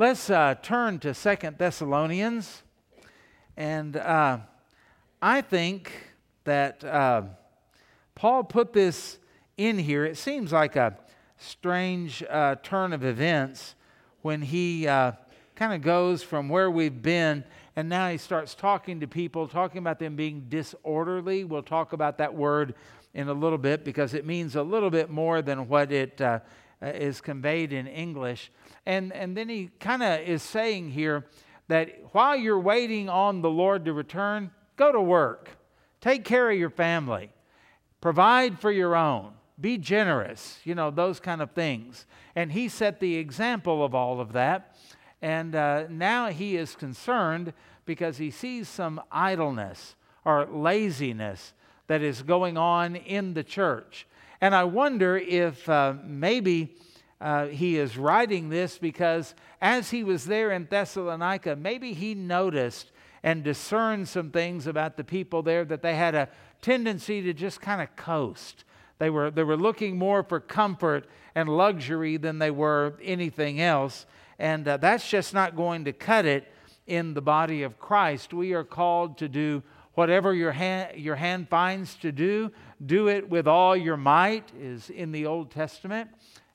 Let's uh, turn to Second Thessalonians. And uh, I think that uh, Paul put this in here. It seems like a strange uh, turn of events when he uh, kind of goes from where we've been and now he starts talking to people, talking about them being disorderly. We'll talk about that word in a little bit because it means a little bit more than what it uh, is conveyed in English. And, and then he kind of is saying here that while you're waiting on the Lord to return, go to work, take care of your family, provide for your own, be generous, you know, those kind of things. And he set the example of all of that. And uh, now he is concerned because he sees some idleness or laziness that is going on in the church. And I wonder if uh, maybe uh, he is writing this because as he was there in Thessalonica, maybe he noticed and discerned some things about the people there that they had a tendency to just kind of coast. They were, they were looking more for comfort and luxury than they were anything else. And uh, that's just not going to cut it in the body of Christ. We are called to do whatever your hand, your hand finds to do, do it with all your might, is in the Old Testament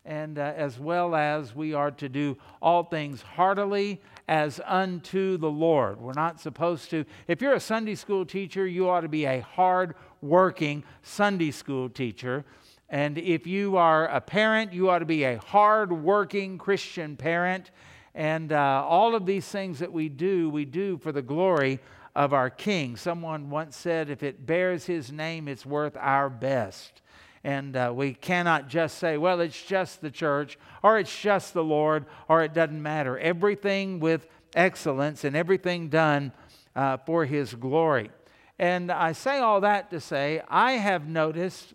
and uh, as well as we are to do all things heartily as unto the Lord. We're not supposed to, if you're a Sunday school teacher, you ought to be a hard working Sunday school teacher. And if you are a parent, you ought to be a hard working Christian parent. And uh, all of these things that we do, we do for the glory of our King. Someone once said, if it bears his name, it's worth our best. And uh, we cannot just say, well, it's just the church, or it's just the Lord, or it doesn't matter. Everything with excellence and everything done uh, for His glory. And I say all that to say, I have noticed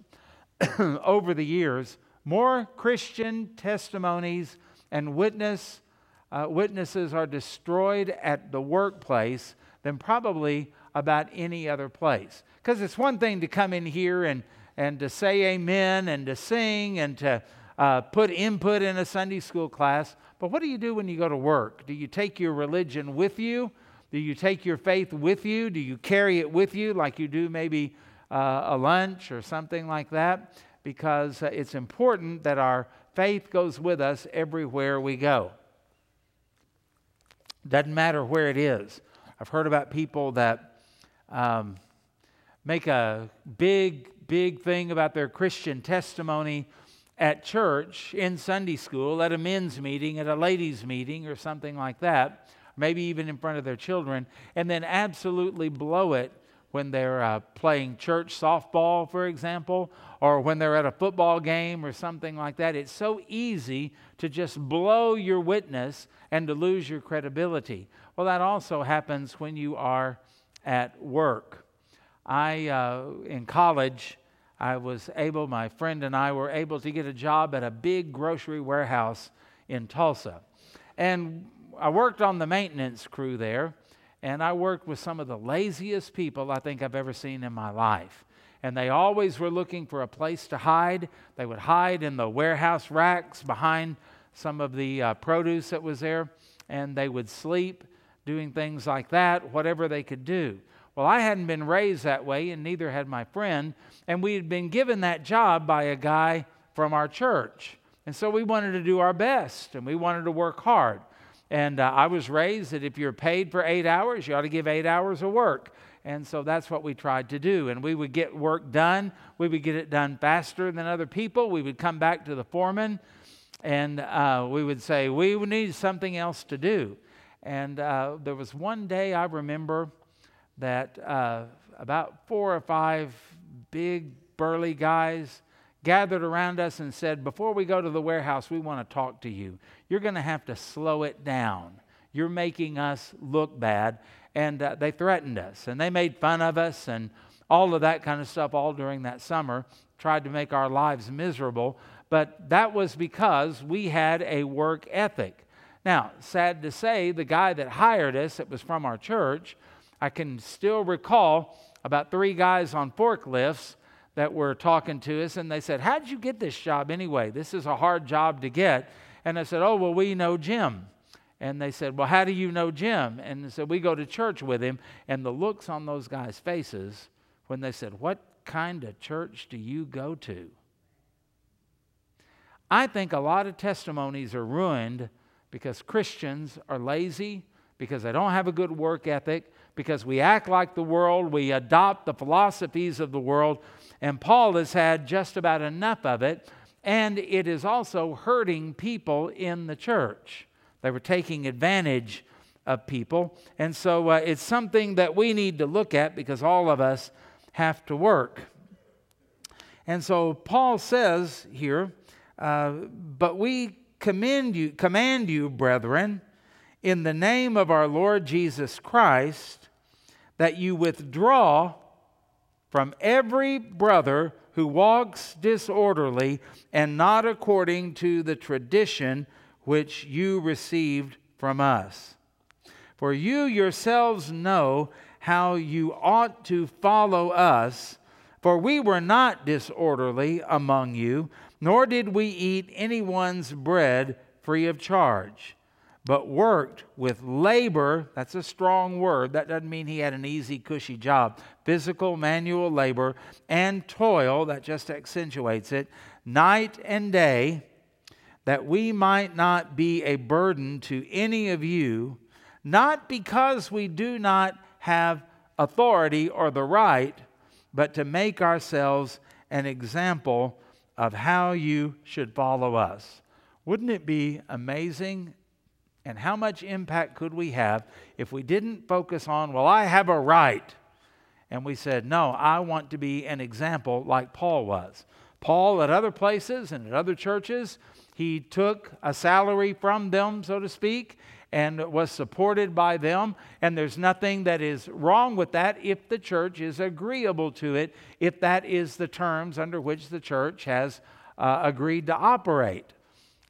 over the years more Christian testimonies and witness, uh, witnesses are destroyed at the workplace than probably about any other place. Because it's one thing to come in here and and to say amen and to sing and to uh, put input in a Sunday school class. But what do you do when you go to work? Do you take your religion with you? Do you take your faith with you? Do you carry it with you like you do maybe uh, a lunch or something like that? Because uh, it's important that our faith goes with us everywhere we go. Doesn't matter where it is. I've heard about people that um, make a big big thing about their Christian testimony at church, in Sunday school, at a men's meeting, at a ladies' meeting, or something like that, maybe even in front of their children, and then absolutely blow it when they're uh, playing church softball, for example, or when they're at a football game or something like that. It's so easy to just blow your witness and to lose your credibility. Well, that also happens when you are at work. I, uh, in college, I was able, my friend and I were able to get a job at a big grocery warehouse in Tulsa. And I worked on the maintenance crew there, and I worked with some of the laziest people I think I've ever seen in my life. And they always were looking for a place to hide. They would hide in the warehouse racks behind some of the uh, produce that was there, and they would sleep doing things like that, whatever they could do. Well, I hadn't been raised that way, and neither had my friend. And we had been given that job by a guy from our church. And so we wanted to do our best, and we wanted to work hard. And uh, I was raised that if you're paid for eight hours, you ought to give eight hours of work. And so that's what we tried to do. And we would get work done. We would get it done faster than other people. We would come back to the foreman and uh, we would say, We need something else to do. And uh, there was one day I remember that uh, about four or five big, burly guys gathered around us and said, Before we go to the warehouse, we want to talk to you. You're going to have to slow it down. You're making us look bad. And uh, they threatened us and they made fun of us and all of that kind of stuff all during that summer, tried to make our lives miserable. But that was because we had a work ethic. Now, sad to say, the guy that hired us, it was from our church, I can still recall about three guys on forklifts that were talking to us, and they said, How'd you get this job anyway? This is a hard job to get. And I said, Oh, well, we know Jim. And they said, Well, how do you know Jim? And they said, We go to church with him. And the looks on those guys' faces when they said, What kind of church do you go to? I think a lot of testimonies are ruined because Christians are lazy, because they don't have a good work ethic, because we act like the world, we adopt the philosophies of the world, and Paul has had just about enough of it, and it is also hurting people in the church. They were taking advantage of people, and so uh, it's something that we need to look at because all of us have to work. And so Paul says here, uh, but we commend you, command you, brethren, in the name of our Lord Jesus Christ, that you withdraw from every brother who walks disorderly and not according to the tradition which you received from us. For you yourselves know how you ought to follow us, for we were not disorderly among you nor did we eat anyone's bread free of charge, but worked with labor. That's a strong word. That doesn't mean he had an easy, cushy job. Physical, manual labor, and toil, that just accentuates it, night and day, that we might not be a burden to any of you, not because we do not have authority or the right, but to make ourselves an example of how you should follow us. Wouldn't it be amazing? And how much impact could we have if we didn't focus on, well, I have a right? And we said, no, I want to be an example like Paul was. Paul, at other places and at other churches, he took a salary from them, so to speak, and was supported by them. And there's nothing that is wrong with that if the church is agreeable to it, if that is the terms under which the church has uh, agreed to operate.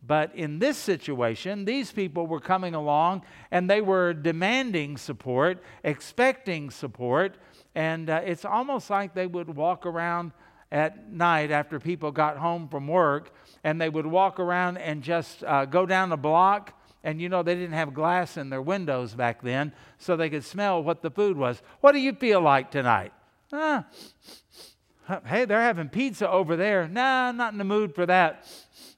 But in this situation, these people were coming along and they were demanding support, expecting support, and uh, it's almost like they would walk around at night after people got home from work and they would walk around and just uh, go down the block and you know, they didn't have glass in their windows back then, so they could smell what the food was. What do you feel like tonight? Ah, hey, they're having pizza over there. Nah, not in the mood for that.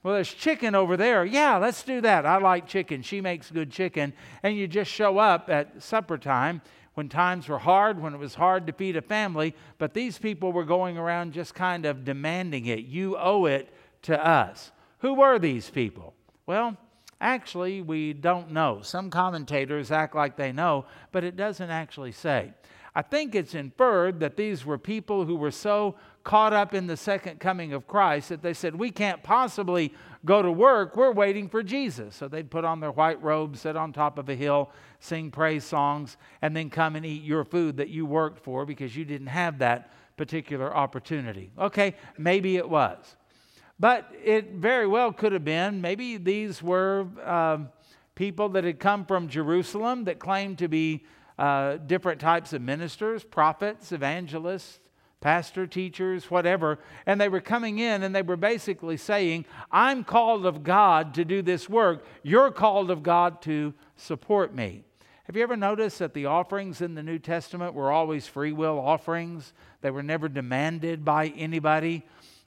Well, there's chicken over there. Yeah, let's do that. I like chicken. She makes good chicken. And you just show up at supper time when times were hard, when it was hard to feed a family. But these people were going around just kind of demanding it. You owe it to us. Who were these people? Well, Actually, we don't know. Some commentators act like they know, but it doesn't actually say. I think it's inferred that these were people who were so caught up in the second coming of Christ that they said, We can't possibly go to work. We're waiting for Jesus. So they'd put on their white robes, sit on top of a hill, sing praise songs, and then come and eat your food that you worked for because you didn't have that particular opportunity. Okay, maybe it was. But it very well could have been, maybe these were um, people that had come from Jerusalem that claimed to be uh, different types of ministers, prophets, evangelists, pastor, teachers, whatever. And they were coming in and they were basically saying, I'm called of God to do this work. You're called of God to support me. Have you ever noticed that the offerings in the New Testament were always free will offerings? They were never demanded by anybody.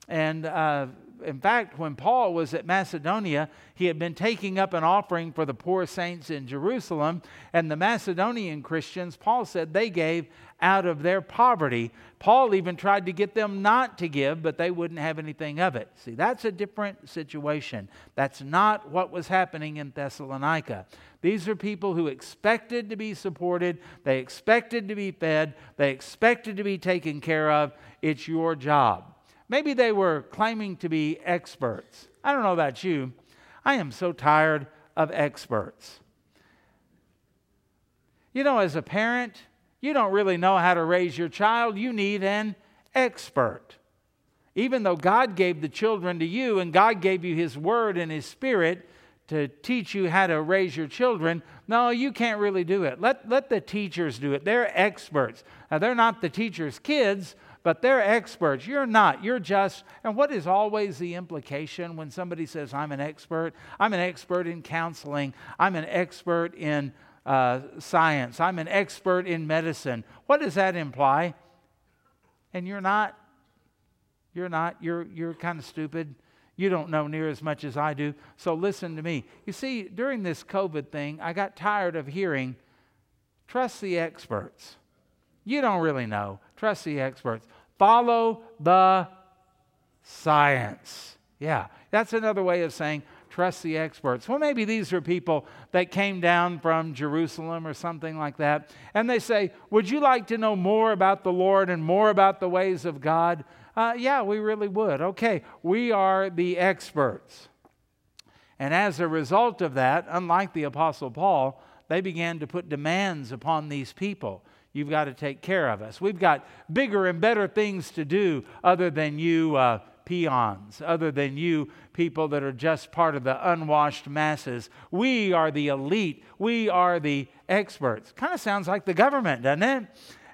And uh, in fact, when Paul was at Macedonia, he had been taking up an offering for the poor saints in Jerusalem, and the Macedonian Christians, Paul said they gave out of their poverty. Paul even tried to get them not to give, but they wouldn't have anything of it. See, that's a different situation. That's not what was happening in Thessalonica. These are people who expected to be supported, they expected to be fed, they expected to be taken care of. It's your job. Maybe they were claiming to be experts. I don't know about you. I am so tired of experts. You know, as a parent, you don't really know how to raise your child. You need an expert. Even though God gave the children to you and God gave you His Word and His Spirit to teach you how to raise your children, no, you can't really do it. Let, let the teachers do it. They're experts. Now, they're not the teacher's kids, but they're experts. You're not. You're just. And what is always the implication when somebody says, I'm an expert? I'm an expert in counseling. I'm an expert in uh, science. I'm an expert in medicine. What does that imply? And you're not. You're not. You're, you're kind of stupid. You don't know near as much as I do. So listen to me. You see, during this COVID thing, I got tired of hearing, trust the experts. You don't really know. Trust the experts. Follow the science. Yeah, that's another way of saying trust the experts. Well, maybe these are people that came down from Jerusalem or something like that, and they say, Would you like to know more about the Lord and more about the ways of God? Uh, yeah, we really would. Okay, we are the experts. And as a result of that, unlike the Apostle Paul, they began to put demands upon these people. You've got to take care of us. We've got bigger and better things to do other than you uh, peons, other than you people that are just part of the unwashed masses. We are the elite. We are the experts. Kind of sounds like the government, doesn't it?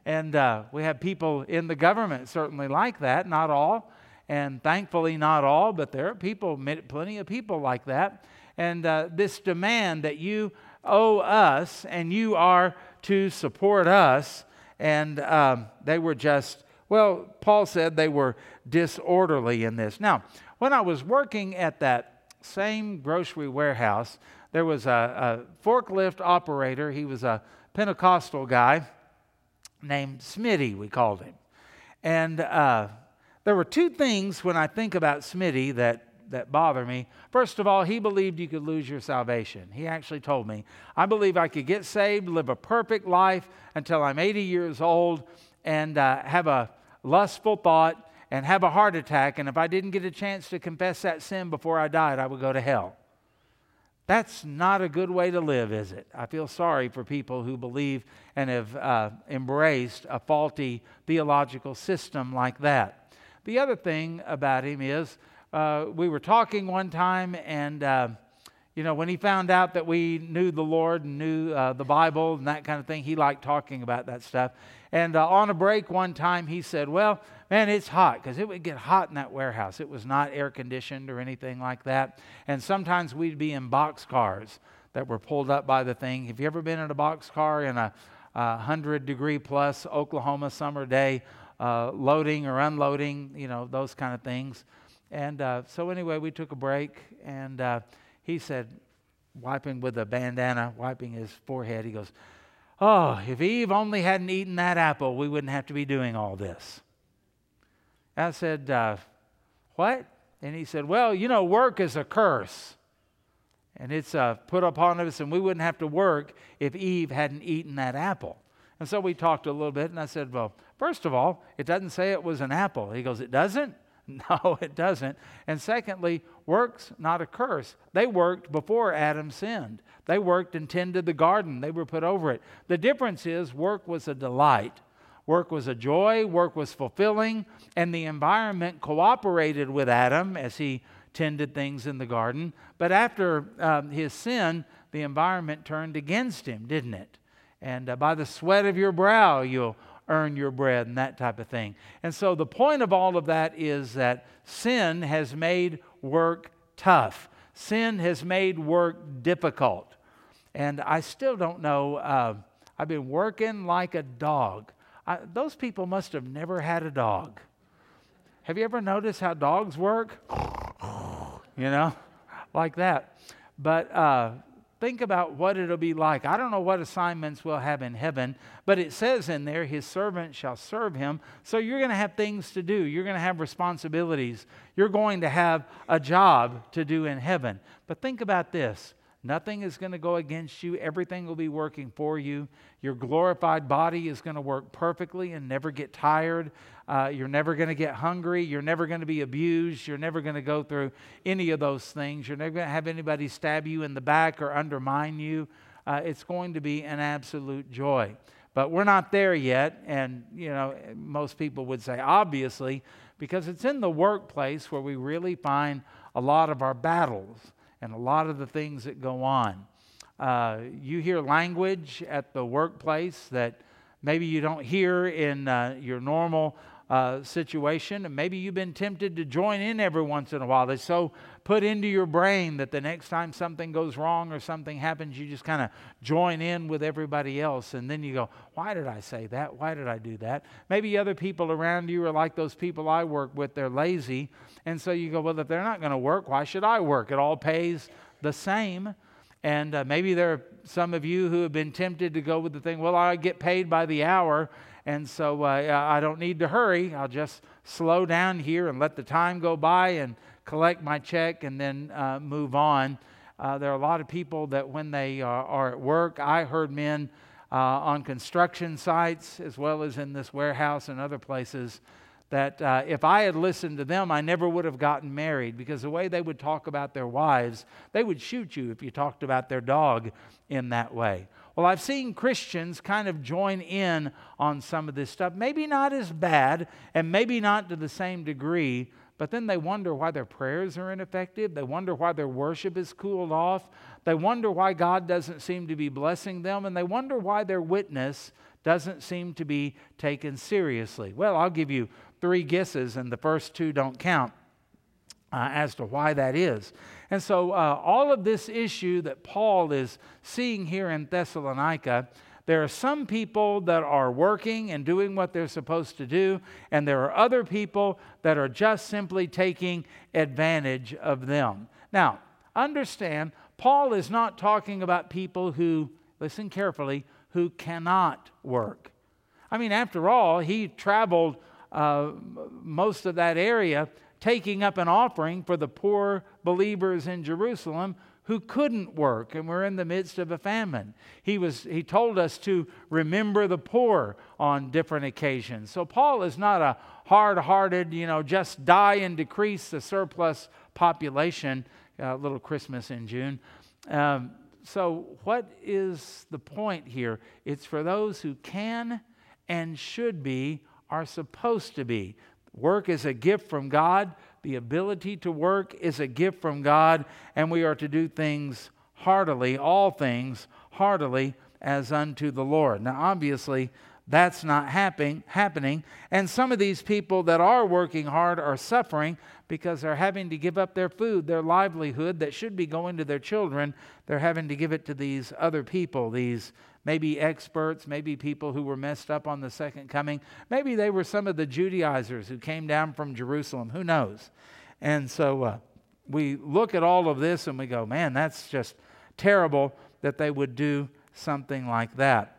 And uh, we have people in the government certainly like that, not all. And thankfully, not all, but there are people, plenty of people like that. And uh, this demand that you owe us and you are to support us. And um, they were just, well, Paul said they were disorderly in this. Now, when I was working at that same grocery warehouse, there was a, a forklift operator. He was a Pentecostal guy named Smitty, we called him. And uh, there were two things when I think about Smitty that, that bother me. First of all, he believed you could lose your salvation. He actually told me, I believe I could get saved, live a perfect life until I'm 80 years old, and uh, have a lustful thought and have a heart attack. And if I didn't get a chance to confess that sin before I died, I would go to hell. That's not a good way to live, is it? I feel sorry for people who believe and have uh, embraced a faulty theological system like that. The other thing about him is uh, we were talking one time, and uh, you know, when he found out that we knew the Lord and knew uh, the Bible and that kind of thing, he liked talking about that stuff. And uh, on a break one time, he said, Well, man, it's hot because it would get hot in that warehouse. It was not air conditioned or anything like that. And sometimes we'd be in box cars that were pulled up by the thing. Have you ever been in a box car in a, a 100 degree plus Oklahoma summer day, uh, loading or unloading, you know, those kind of things? And uh, so, anyway, we took a break, and uh, he said, wiping with a bandana, wiping his forehead, he goes, Oh, if Eve only hadn't eaten that apple, we wouldn't have to be doing all this. I said, uh, What? And he said, Well, you know, work is a curse. And it's uh, put upon us, and we wouldn't have to work if Eve hadn't eaten that apple. And so we talked a little bit, and I said, Well, first of all, it doesn't say it was an apple. He goes, It doesn't? No, it doesn't. And secondly, work's not a curse. They worked before Adam sinned. They worked and tended the garden, they were put over it. The difference is work was a delight. Work was a joy, work was fulfilling, and the environment cooperated with Adam as he tended things in the garden. But after um, his sin, the environment turned against him, didn't it? And uh, by the sweat of your brow, you'll earn your bread and that type of thing. And so the point of all of that is that sin has made work tough, sin has made work difficult. And I still don't know, uh, I've been working like a dog. I, those people must have never had a dog. Have you ever noticed how dogs work? you know, like that. But uh, think about what it'll be like. I don't know what assignments we'll have in heaven, but it says in there, His servant shall serve him. So you're going to have things to do. You're going to have responsibilities. You're going to have a job to do in heaven. But think about this Nothing is going to go against you. Everything will be working for you. Your glorified body is going to work perfectly and never get tired. Uh, you're never going to get hungry. You're never going to be abused. You're never going to go through any of those things. You're never going to have anybody stab you in the back or undermine you. Uh, it's going to be an absolute joy. But we're not there yet. And, you know, most people would say, obviously, because it's in the workplace where we really find a lot of our battles and a lot of the things that go on. Uh, you hear language at the workplace that maybe you don't hear in uh, your normal uh, situation, and maybe you've been tempted to join in every once in a while. It's so put into your brain that the next time something goes wrong or something happens, you just kind of join in with everybody else. And then you go, Why did I say that? Why did I do that? Maybe other people around you are like those people I work with, they're lazy. And so you go, Well, if they're not going to work, why should I work? It all pays the same. And uh, maybe there are some of you who have been tempted to go with the thing, well, I get paid by the hour, and so uh, I don't need to hurry. I'll just slow down here and let the time go by and collect my check and then uh, move on. Uh, there are a lot of people that when they are at work, I heard men uh, on construction sites as well as in this warehouse and other places that uh, if I had listened to them, I never would have gotten married because the way they would talk about their wives, they would shoot you if you talked about their dog in that way. Well, I've seen Christians kind of join in on some of this stuff. Maybe not as bad and maybe not to the same degree, but then they wonder why their prayers are ineffective. They wonder why their worship is cooled off. They wonder why God doesn't seem to be blessing them. And they wonder why their witness doesn't seem to be taken seriously. Well, I'll give you three guesses, and the first two don't count uh, as to why that is. And so, uh, all of this issue that Paul is seeing here in Thessalonica, there are some people that are working and doing what they're supposed to do, and there are other people that are just simply taking advantage of them. Now, understand, Paul is not talking about people who, listen carefully, who cannot work. I mean, after all, he traveled uh, most of that area, taking up an offering for the poor believers in Jerusalem who couldn't work and were in the midst of a famine. He, was, he told us to remember the poor on different occasions. So Paul is not a hard hearted, you know, just die and decrease the surplus population, uh, little Christmas in June. Um, so, what is the point here? It's for those who can and should be are supposed to be. Work is a gift from God. The ability to work is a gift from God, and we are to do things heartily, all things heartily as unto the Lord. Now, obviously, that's not happening, happening. And some of these people that are working hard are suffering because they're having to give up their food, their livelihood that should be going to their children. They're having to give it to these other people, these maybe experts, maybe people who were messed up on the second coming. Maybe they were some of the Judaizers who came down from Jerusalem. Who knows? And so uh, we look at all of this and we go, man, that's just terrible that they would do something like that.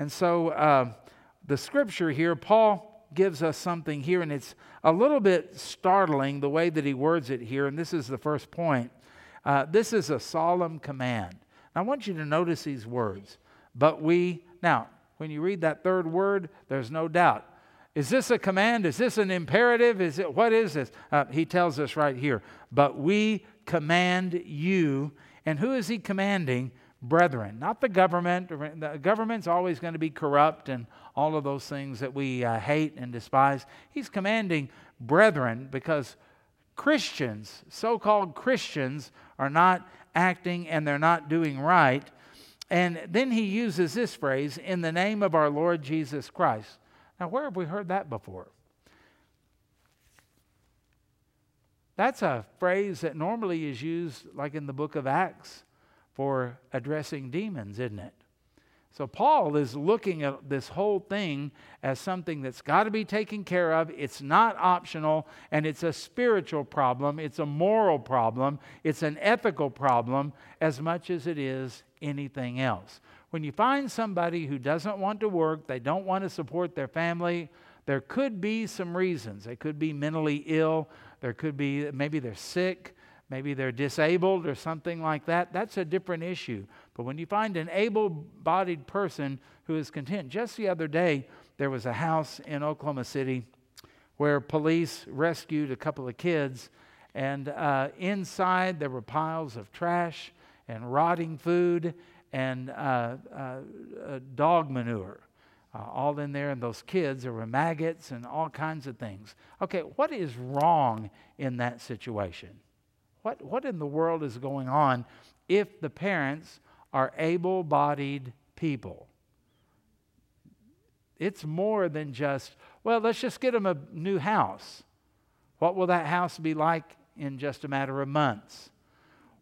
And so uh, the scripture here, Paul gives us something here, and it's a little bit startling the way that he words it here. And this is the first point. Uh, this is a solemn command. I want you to notice these words. But we, now, when you read that third word, there's no doubt. Is this a command? Is this an imperative? Is it what is this? Uh, he tells us right here. But we command you. And who is he commanding? Brethren, not the government. The government's always going to be corrupt and all of those things that we uh, hate and despise. He's commanding brethren because Christians, so called Christians, are not acting and they're not doing right. And then he uses this phrase, in the name of our Lord Jesus Christ. Now, where have we heard that before? That's a phrase that normally is used, like in the book of Acts, for addressing demons, isn't it? So, Paul is looking at this whole thing as something that's got to be taken care of. It's not optional, and it's a spiritual problem, it's a moral problem, it's an ethical problem as much as it is anything else. When you find somebody who doesn't want to work, they don't want to support their family, there could be some reasons. They could be mentally ill, there could be maybe they're sick, maybe they're disabled or something like that. That's a different issue. But when you find an able bodied person who is content, just the other day, there was a house in Oklahoma City where police rescued a couple of kids, and uh, inside there were piles of trash and rotting food and uh, uh, dog manure. Uh, all in there, and those kids, there were maggots and all kinds of things. Okay, what is wrong in that situation? What, what in the world is going on if the parents are able bodied people. It's more than just Well, let's just get them a new house. What will that house be like in just a matter of months?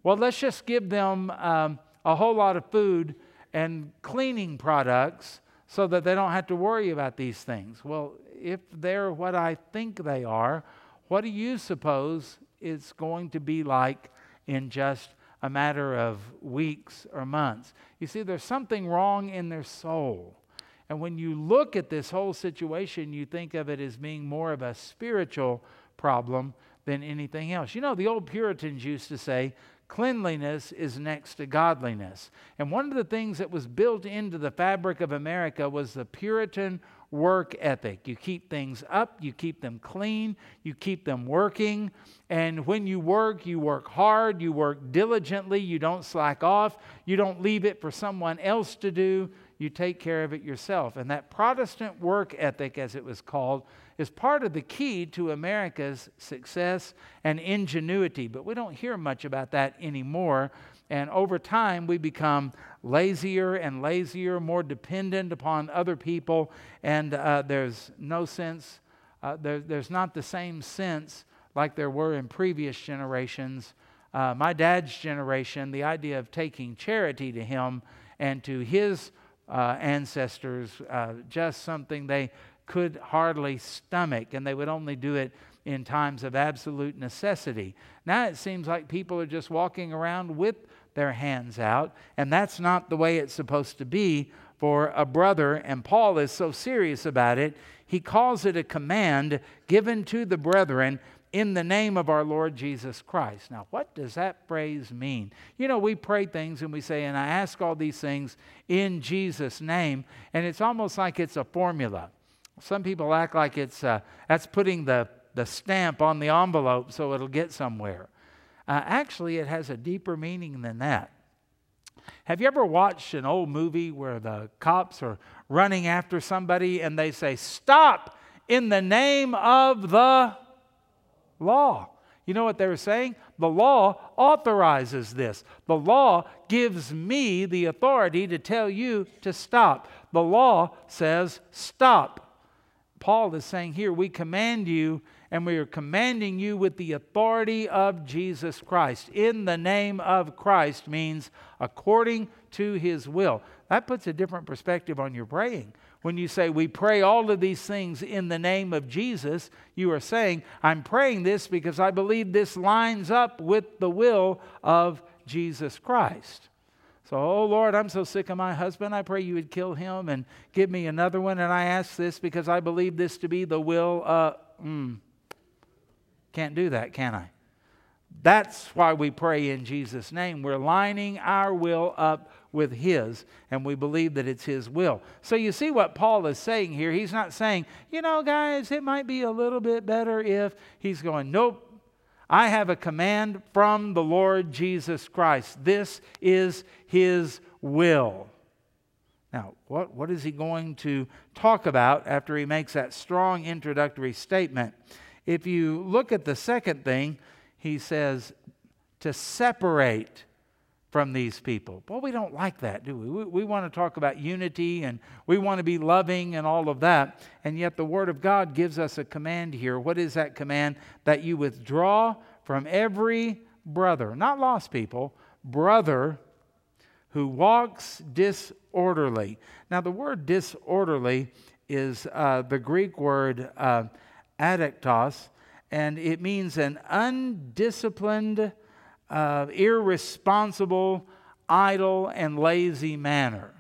Well, let's just give them um, a whole lot of food and cleaning products so that they don't have to worry about these things. Well, if they're what I think they are, what do you suppose it's going to be like in just a matter of weeks or months? You see, there's something wrong in their soul. And when you look at this whole situation, you think of it as being more of a spiritual problem than anything else. You know, the old Puritans used to say, cleanliness is next to godliness. And one of the things that was built into the fabric of America was the Puritan work ethic. You keep things up, you keep them clean, you keep them working. And when you work, you work hard, you work diligently, you don't slack off, you don't leave it for someone else to do, you take care of it yourself. And that Protestant work ethic, as it was called, is part of the key to America's success and ingenuity. But we don't hear much about that anymore. And over time, we become lazier and lazier, more dependent upon other people, and uh, there's no sense, uh, there, there's not the same sense like there were in previous generations. Uh, my dad's generation, the idea of taking charity to him and to his uh, ancestors, uh, just something they could hardly stomach, and they would only do it in times of absolute necessity. Now it seems like people are just walking around with their hands out, and that's not the way it's supposed to be for a brother. And Paul is so serious about it, he calls it a command given to the brethren in the name of our Lord Jesus Christ. Now, what does that phrase mean? You know, we pray things and we say, and I ask all these things in Jesus' name, and it's almost like it's a formula. Some people act like it's uh, that's putting the, the stamp on the envelope so it'll get somewhere. Uh, actually, it has a deeper meaning than that. Have you ever watched an old movie where the cops are running after somebody and they say, Stop in the name of the law? You know what they were saying? The law authorizes this. The law gives me the authority to tell you to stop. The law says stop. Paul is saying here, we command you, and we are commanding you with the authority of Jesus Christ. In the name of Christ means according to his will. That puts a different perspective on your praying. When you say, We pray all of these things in the name of Jesus, you are saying, I'm praying this because I believe this lines up with the will of Jesus Christ. So, oh Lord, I'm so sick of my husband. I pray you would kill him and give me another one. And I ask this because I believe this to be the will. Uh, mm, can't do that, can I? That's why we pray in Jesus' name. We're lining our will up with His, and we believe that it's His will. So you see what Paul is saying here. He's not saying, you know, guys, it might be a little bit better if. He's going, nope, I have a command from the Lord Jesus Christ. This is his will. Now, what, what is he going to talk about after he makes that strong introductory statement? If you look at the second thing, he says to separate from these people. Well, we don't like that, do we? we? We want to talk about unity and we want to be loving and all of that. And yet, the Word of God gives us a command here. What is that command? That you withdraw from every brother, not lost people, brother who walks disorderly. Now, the word disorderly is uh, the Greek word uh, ataktos, and it means an undisciplined, uh, irresponsible, idle, and lazy manner.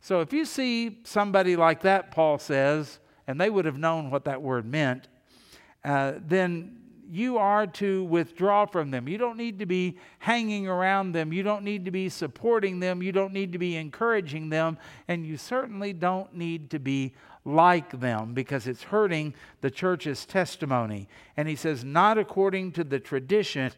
So if you see somebody like that, Paul says, and they would have known what that word meant, uh, then you are to withdraw from them. You don't need to be hanging around them. You don't need to be supporting them. You don't need to be encouraging them. And you certainly don't need to be like them because it's hurting the church's testimony. And he says, not according to the tradition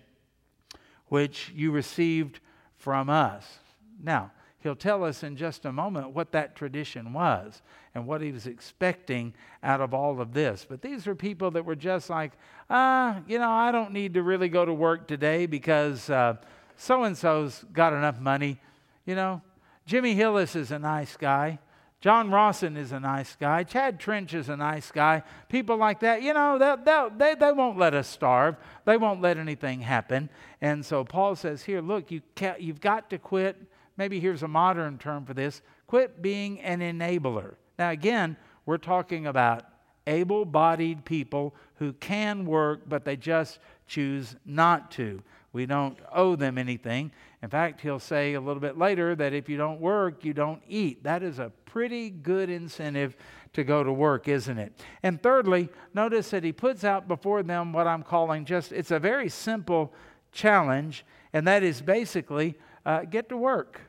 which you received from us. Now, he'll tell us in just a moment what that tradition was and what he was expecting out of all of this. But these are people that were just like, ah, you know, I don't need to really go to work today because so and so's got enough money. You know, Jimmy Hillis is a nice guy. John Rawson is a nice guy. Chad Trench is a nice guy. People like that, you know, they'll, they'll, they, they won't let us starve. They won't let anything happen. And so Paul says here, look, you you've got to quit. Maybe here's a modern term for this quit being an enabler. Now, again, we're talking about able bodied people who can work, but they just choose not to. We don't owe them anything. In fact, he'll say a little bit later that if you don't work, you don't eat. That is a pretty good incentive to go to work, isn't it? And thirdly, notice that he puts out before them what I'm calling just, it's a very simple challenge, and that is basically uh, get to work.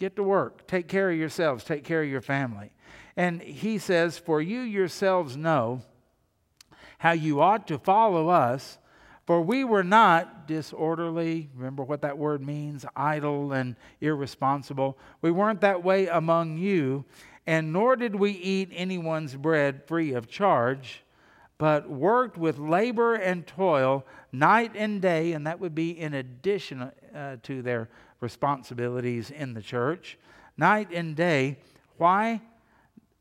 Get to work. Take care of yourselves. Take care of your family. And he says, For you yourselves know how you ought to follow us for we were not disorderly. Remember what that word means idle and irresponsible. We weren't that way among you, and nor did we eat anyone's bread free of charge, but worked with labor and toil night and day, and that would be in addition uh, to their responsibilities in the church. Night and day. Why?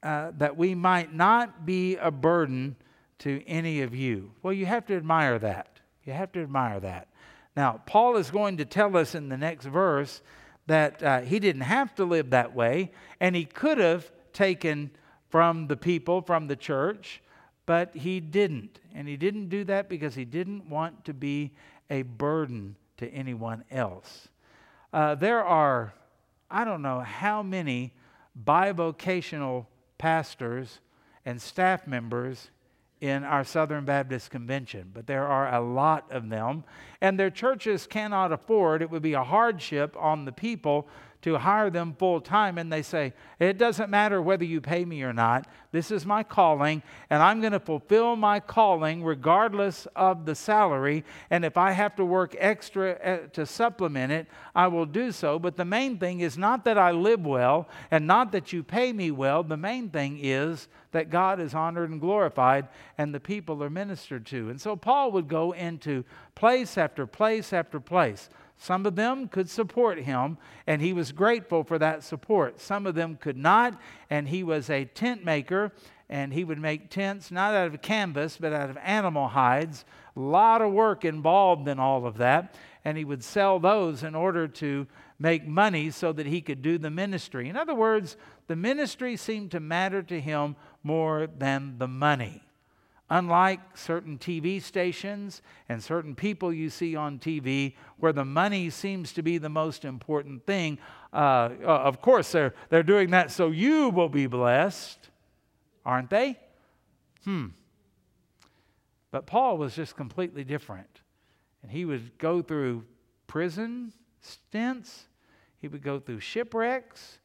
Uh, that we might not be a burden to any of you. Well, you have to admire that. You have to admire that. Now, Paul is going to tell us in the next verse that uh, he didn't have to live that way, and he could have taken from the people, from the church, but he didn't. And he didn't do that because he didn't want to be a burden to anyone else. Uh, there are, I don't know how many bivocational pastors and staff members in our Southern Baptist Convention, but there are a lot of them, and their churches cannot afford, it would be a hardship on the people to hire them full time. And they say, It doesn't matter whether you pay me or not. This is my calling, and I'm going to fulfill my calling regardless of the salary. And if I have to work extra uh, to supplement it, I will do so. But the main thing is not that I live well and not that you pay me well. The main thing is that God is honored and glorified and the people are ministered to. And so Paul would go into place after place after place some of them could support him, and he was grateful for that support. Some of them could not, and he was a tent maker, and he would make tents not out of canvas, but out of animal hides. A lot of work involved in all of that, and he would sell those in order to make money so that he could do the ministry. In other words, the ministry seemed to matter to him more than the money. Unlike certain TV stations and certain people you see on TV where the money seems to be the most important thing, uh, uh, of course, they're, they're doing that so you will be blessed, aren't they? Hmm. But Paul was just completely different. And he would go through prison stints, he would go through shipwrecks,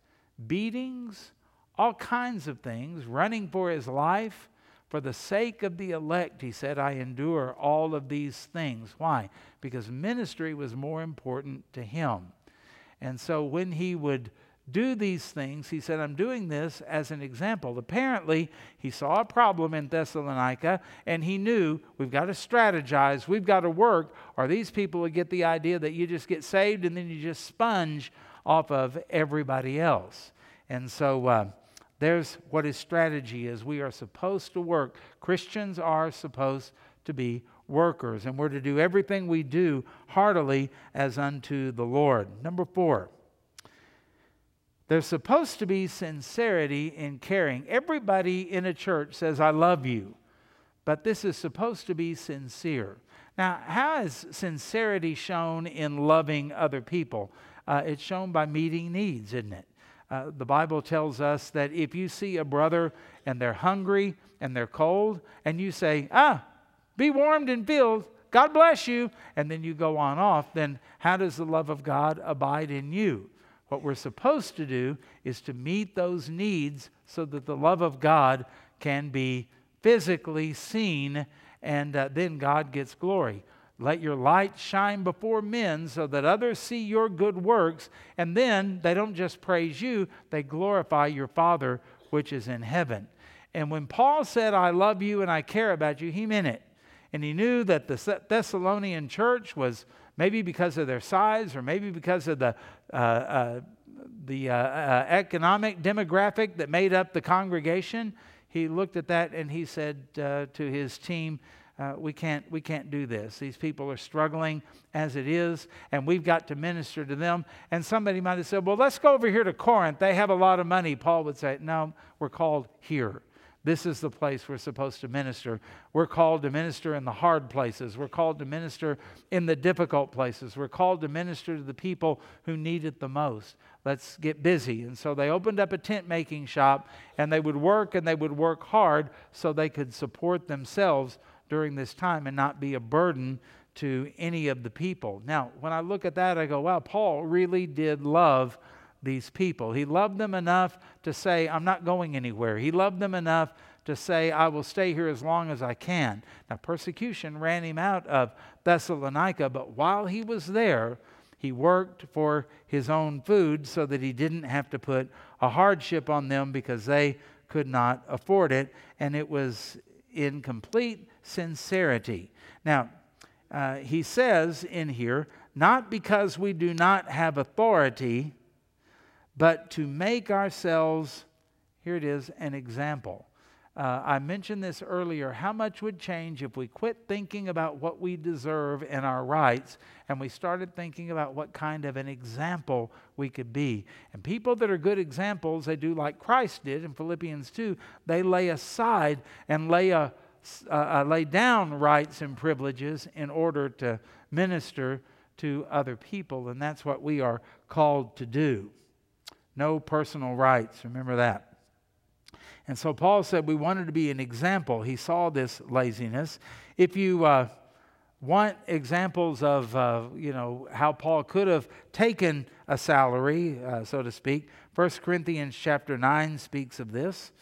beatings, all kinds of things, running for his life. For the sake of the elect, he said, I endure all of these things. Why? Because ministry was more important to him. And so when he would do these things, he said, I'm doing this as an example. Apparently, he saw a problem in Thessalonica and he knew we've got to strategize, we've got to work, or these people would get the idea that you just get saved and then you just sponge off of everybody else. And so, uh, there's what his strategy is. We are supposed to work. Christians are supposed to be workers, and we're to do everything we do heartily as unto the Lord. Number four, there's supposed to be sincerity in caring. Everybody in a church says, I love you, but this is supposed to be sincere. Now, how is sincerity shown in loving other people? Uh, it's shown by meeting needs, isn't it? Uh, the Bible tells us that if you see a brother and they're hungry and they're cold, and you say, Ah, be warmed and filled, God bless you, and then you go on off, then how does the love of God abide in you? What we're supposed to do is to meet those needs so that the love of God can be physically seen, and uh, then God gets glory. Let your light shine before men so that others see your good works, and then they don't just praise you, they glorify your Father which is in heaven. And when Paul said, I love you and I care about you, he meant it. And he knew that the Thessalonian church was maybe because of their size or maybe because of the uh, uh, the uh, uh, economic demographic that made up the congregation, he looked at that and he said uh, to his team, uh, we can't we can't do this. These people are struggling as it is, and we've got to minister to them. And somebody might have said, "Well, let's go over here to Corinth. They have a lot of money." Paul would say, "No, we're called here." This is the place we're supposed to minister. We're called to minister in the hard places. We're called to minister in the difficult places. We're called to minister to the people who need it the most. Let's get busy. And so they opened up a tent making shop and they would work and they would work hard so they could support themselves during this time and not be a burden to any of the people. Now, when I look at that, I go, wow, Paul really did love these people. He loved them enough to say, I'm not going anywhere. He loved them enough to say, I will stay here as long as I can. Now, persecution ran him out of Thessalonica, but while he was there, he worked for his own food so that he didn't have to put a hardship on them because they could not afford it, and it was in complete sincerity. Now, uh, he says in here, not because we do not have authority but to make ourselves, here it is, an example. Uh, I mentioned this earlier. How much would change if we quit thinking about what we deserve and our rights and we started thinking about what kind of an example we could be? And people that are good examples, they do like Christ did in Philippians 2. They lay aside and lay, a, uh, lay down rights and privileges in order to minister to other people. And that's what we are called to do no personal rights. Remember that. And so Paul said we wanted to be an example. He saw this laziness. If you uh, want examples of, uh, you know, how Paul could have taken a salary, uh, so to speak, 1 Corinthians chapter 9 speaks of this,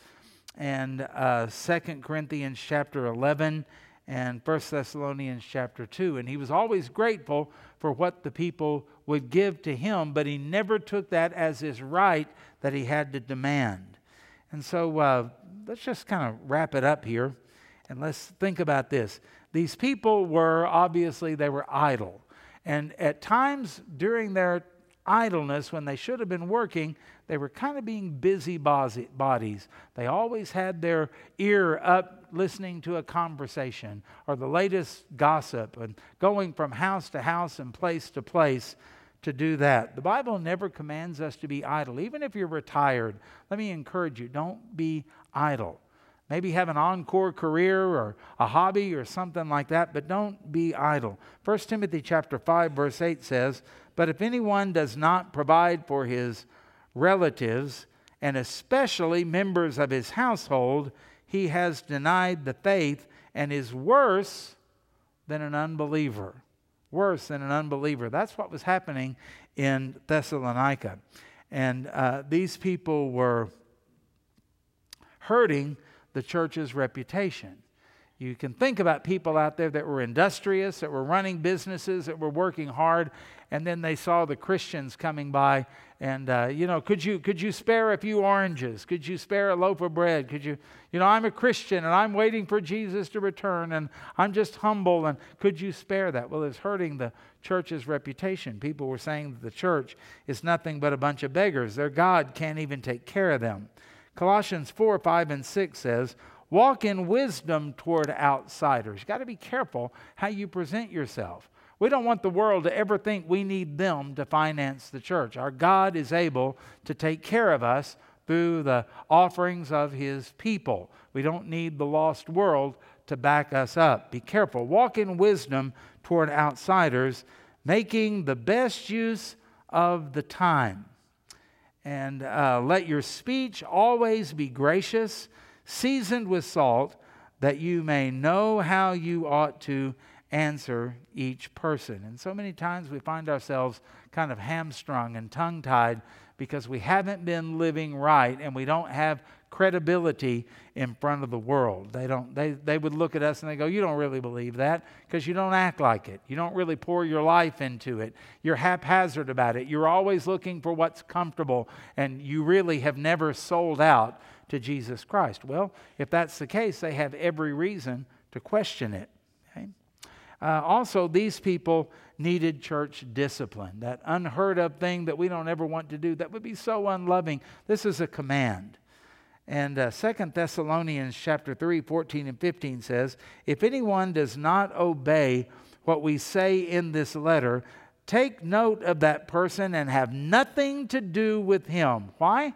and uh, 2 Corinthians chapter 11 and 1 Thessalonians chapter 2. And he was always grateful for what the people would give to him, but he never took that as his right that he had to demand. And so uh, let's just kind of wrap it up here and let's think about this. These people were obviously they were idle. And at times during their idleness, when they should have been working, they were kind of being busy bodies. They always had their ear up listening to a conversation or the latest gossip and going from house to house and place to place to do that. The Bible never commands us to be idle. Even if you're retired, let me encourage you don't be idle. Maybe have an encore career or a hobby or something like that, but don't be idle. 1 Timothy chapter 5 verse 8 says, "But if anyone does not provide for his relatives, and especially members of his household, he has denied the faith and is worse than an unbeliever. Worse than an unbeliever. That's what was happening in Thessalonica. And uh, these people were hurting the church's reputation. You can think about people out there that were industrious, that were running businesses, that were working hard, and then they saw the Christians coming by and uh, you know could you could you spare a few oranges? Could you spare a loaf of bread? Could you you know i'm a christian and i'm waiting for jesus to return and i'm just humble and could you spare that? Well it's hurting the church's reputation. People were saying that the church is nothing but a bunch of beggars. Their god can't even take care of them. Colossians 4 5 and 6 says walk in wisdom toward outsiders you got to be careful how you present yourself we don't want the world to ever think we need them to finance the church. Our God is able to take care of us through the offerings of His people. We don't need the lost world to back us up. Be careful. Walk in wisdom toward outsiders, making the best use of the time. And uh, let your speech always be gracious, seasoned with salt, that you may know how you ought to answer each person. And so many times we find ourselves kind of hamstrung and tongue tied because we haven't been living right and we don't have credibility in front of the world. They don't they, they would look at us and they go, You don't really believe that because you don't act like it. You don't really pour your life into it. You're haphazard about it. You're always looking for what's comfortable and you really have never sold out to Jesus Christ. Well, if that's the case, they have every reason to question it. Uh, also, these people needed church discipline, that unheard of thing that we don't ever want to do. That would be so unloving. This is a command. And uh, 2 Thessalonians chapter 3, 14 and 15 says, If anyone does not obey what we say in this letter, take note of that person and have nothing to do with him. Why?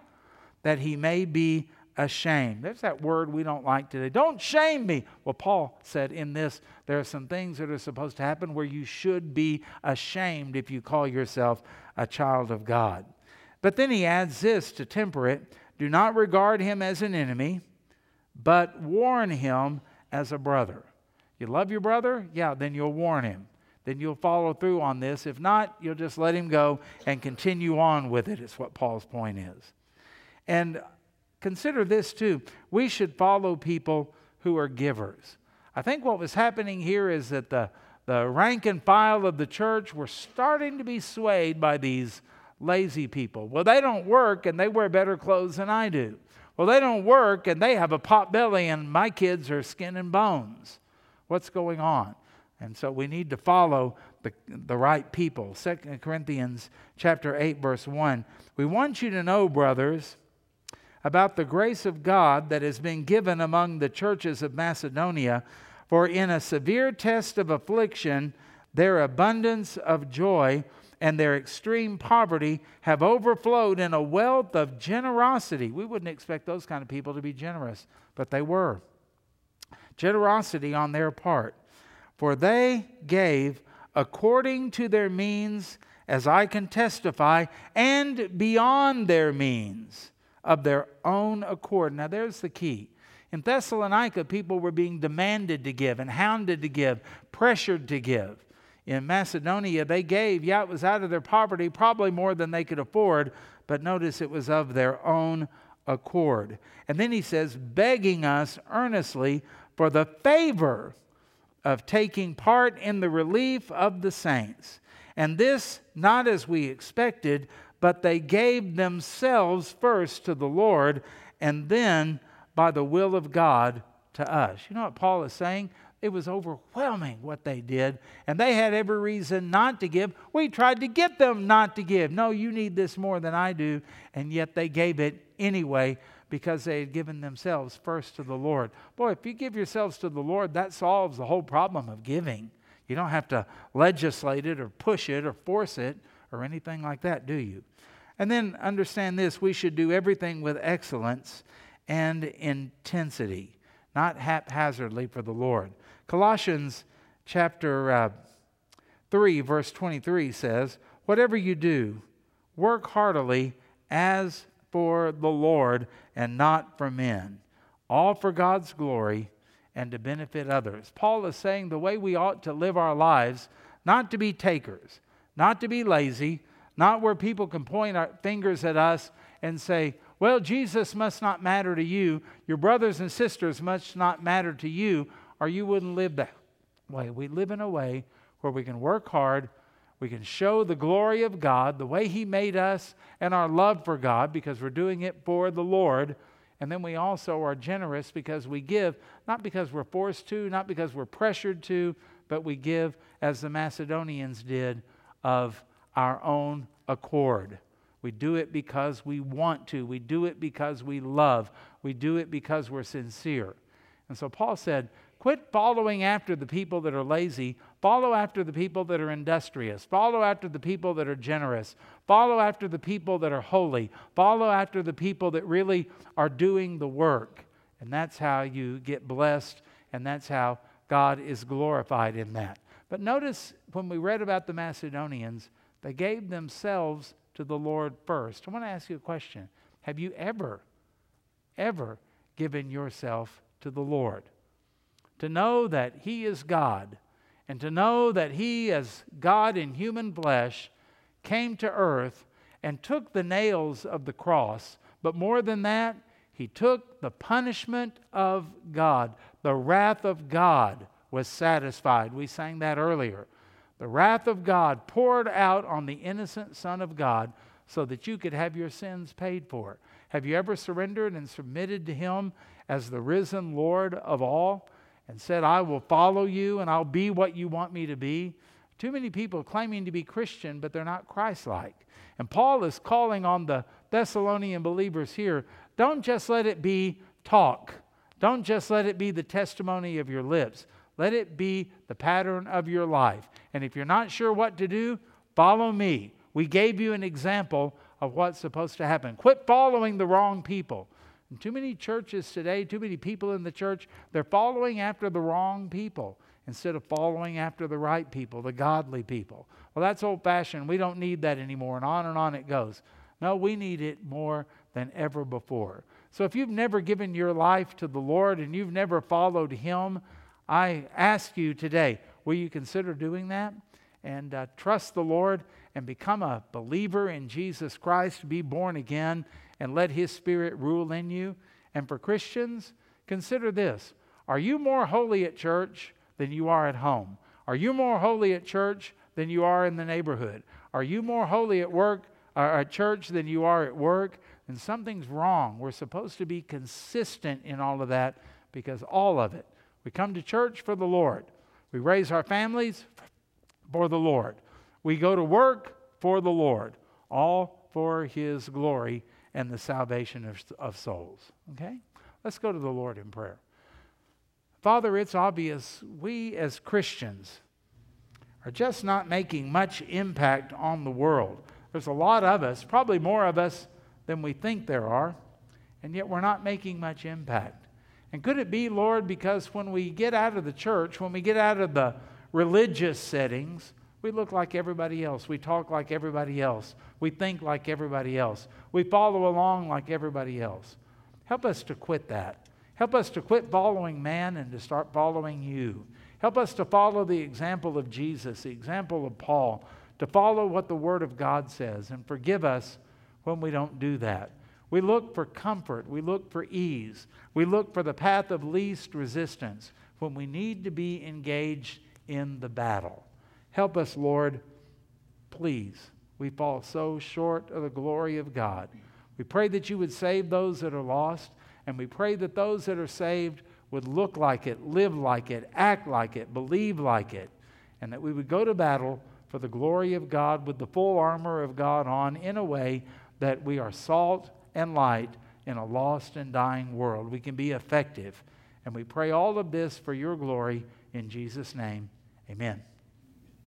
That he may be ashamed. There's that word we don't like today. Don't shame me. Well, Paul said in this, there are some things that are supposed to happen where you should be ashamed if you call yourself a child of God. But then he adds this to temper it do not regard him as an enemy, but warn him as a brother. You love your brother? Yeah, then you'll warn him. Then you'll follow through on this. If not, you'll just let him go and continue on with it, is what Paul's point is. And consider this too we should follow people who are givers. I think what was happening here is that the, the rank and file of the church were starting to be swayed by these lazy people. Well, they don't work and they wear better clothes than I do. Well, they don't work and they have a pot belly and my kids are skin and bones. What's going on? And so we need to follow the, the right people. 2 Corinthians chapter 8 verse 1. We want you to know, brothers, about the grace of God that has been given among the churches of Macedonia, for in a severe test of affliction their abundance of joy and their extreme poverty have overflowed in a wealth of generosity. We wouldn't expect those kind of people to be generous, but they were. Generosity on their part. For they gave according to their means, as I can testify, and beyond their means of their own accord. Now, there's the key. In Thessalonica, people were being demanded to give and hounded to give, pressured to give in Macedonia, they gave, yeah, it was out of their poverty, probably more than they could afford, but notice it was of their own accord. And then he says, begging us earnestly for the favor of taking part in the relief of the saints. And this not as we expected, but they gave themselves first to the Lord and then by the will of God to us. You know what Paul is saying? It was overwhelming what they did, and they had every reason not to give. We tried to get them not to give. No, you need this more than I do, and yet they gave it anyway because they had given themselves first to the Lord. Boy, if you give yourselves to the Lord, that solves the whole problem of giving. You don't have to legislate it or push it or force it or anything like that, do you? And then understand this we should do everything with excellence and intensity, not haphazardly for the Lord. Colossians chapter uh, 3, verse 23 says, Whatever you do, work heartily as for the Lord and not for men, all for God's glory and to benefit others. Paul is saying the way we ought to live our lives, not to be takers, not to be lazy, not where people can point our fingers at us and say, well, Jesus must not matter to you. Your brothers and sisters must not matter to you or you wouldn't live that way. We live in a way where we can work hard, we can show the glory of God, the way He made us, and our love for God because we're doing it for the Lord. And then we also are generous because we give, not because we're forced to, not because we're pressured to, but we give as the Macedonians did of our own accord. We do it because we want to. We do it because we love. We do it because we're sincere. And so Paul said, Quit following after the people that are lazy. Follow after the people that are industrious. Follow after the people that are generous. Follow after the people that are holy. Follow after the people that really are doing the work. And that's how you get blessed, and that's how God is glorified in that. But notice when we read about the Macedonians, they gave themselves to the Lord first. I want to ask you a question Have you ever, ever given yourself to the Lord? To know that He is God and to know that He, as God in human flesh, came to earth and took the nails of the cross. But more than that, He took the punishment of God. The wrath of God was satisfied. We sang that earlier. The wrath of God poured out on the innocent Son of God so that you could have your sins paid for. Have you ever surrendered and submitted to Him as the risen Lord of all? And said, I will follow you and I'll be what you want me to be. Too many people claiming to be Christian, but they're not Christ like. And Paul is calling on the Thessalonian believers here don't just let it be talk, don't just let it be the testimony of your lips. Let it be the pattern of your life. And if you're not sure what to do, follow me. We gave you an example of what's supposed to happen. Quit following the wrong people. And too many churches today, too many people in the church, they're following after the wrong people instead of following after the right people, the godly people. Well, that's old fashioned. We don't need that anymore. And on and on it goes. No, we need it more than ever before. So if you've never given your life to the Lord and you've never followed Him, I ask you today, will you consider doing that? And uh, trust the Lord and become a believer in Jesus Christ, be born again, and let His Spirit rule in you. And for Christians, consider this Are you more holy at church than you are at home? Are you more holy at church than you are in the neighborhood? Are you more holy at work or uh, at church than you are at work? And something's wrong. We're supposed to be consistent in all of that because all of it. We come to church for the Lord. We raise our families for the Lord. We go to work for the Lord, all for His glory and the salvation of, of souls. Okay? Let's go to the Lord in prayer. Father, it's obvious we as Christians are just not making much impact on the world. There's a lot of us, probably more of us than we think there are, and yet we're not making much impact. And could it be, Lord, because when we get out of the church, when we get out of the religious settings, we look like everybody else. We talk like everybody else. We think like everybody else. We follow along like everybody else. Help us to quit that. Help us to quit following man and to start following you. Help us to follow the example of Jesus, the example of Paul, to follow what the Word of God says, and forgive us when we don't do that. We look for comfort. We look for ease. We look for the path of least resistance when we need to be engaged in the battle. Help us, Lord, please. We fall so short of the glory of God. We pray that you would save those that are lost, and we pray that those that are saved would look like it, live like it, act like it, believe like it, and that we would go to battle for the glory of God with the full armor of God on in a way that we are salt and light in a lost and dying world. We can be effective. And we pray all of this for your glory in Jesus' name. Amen.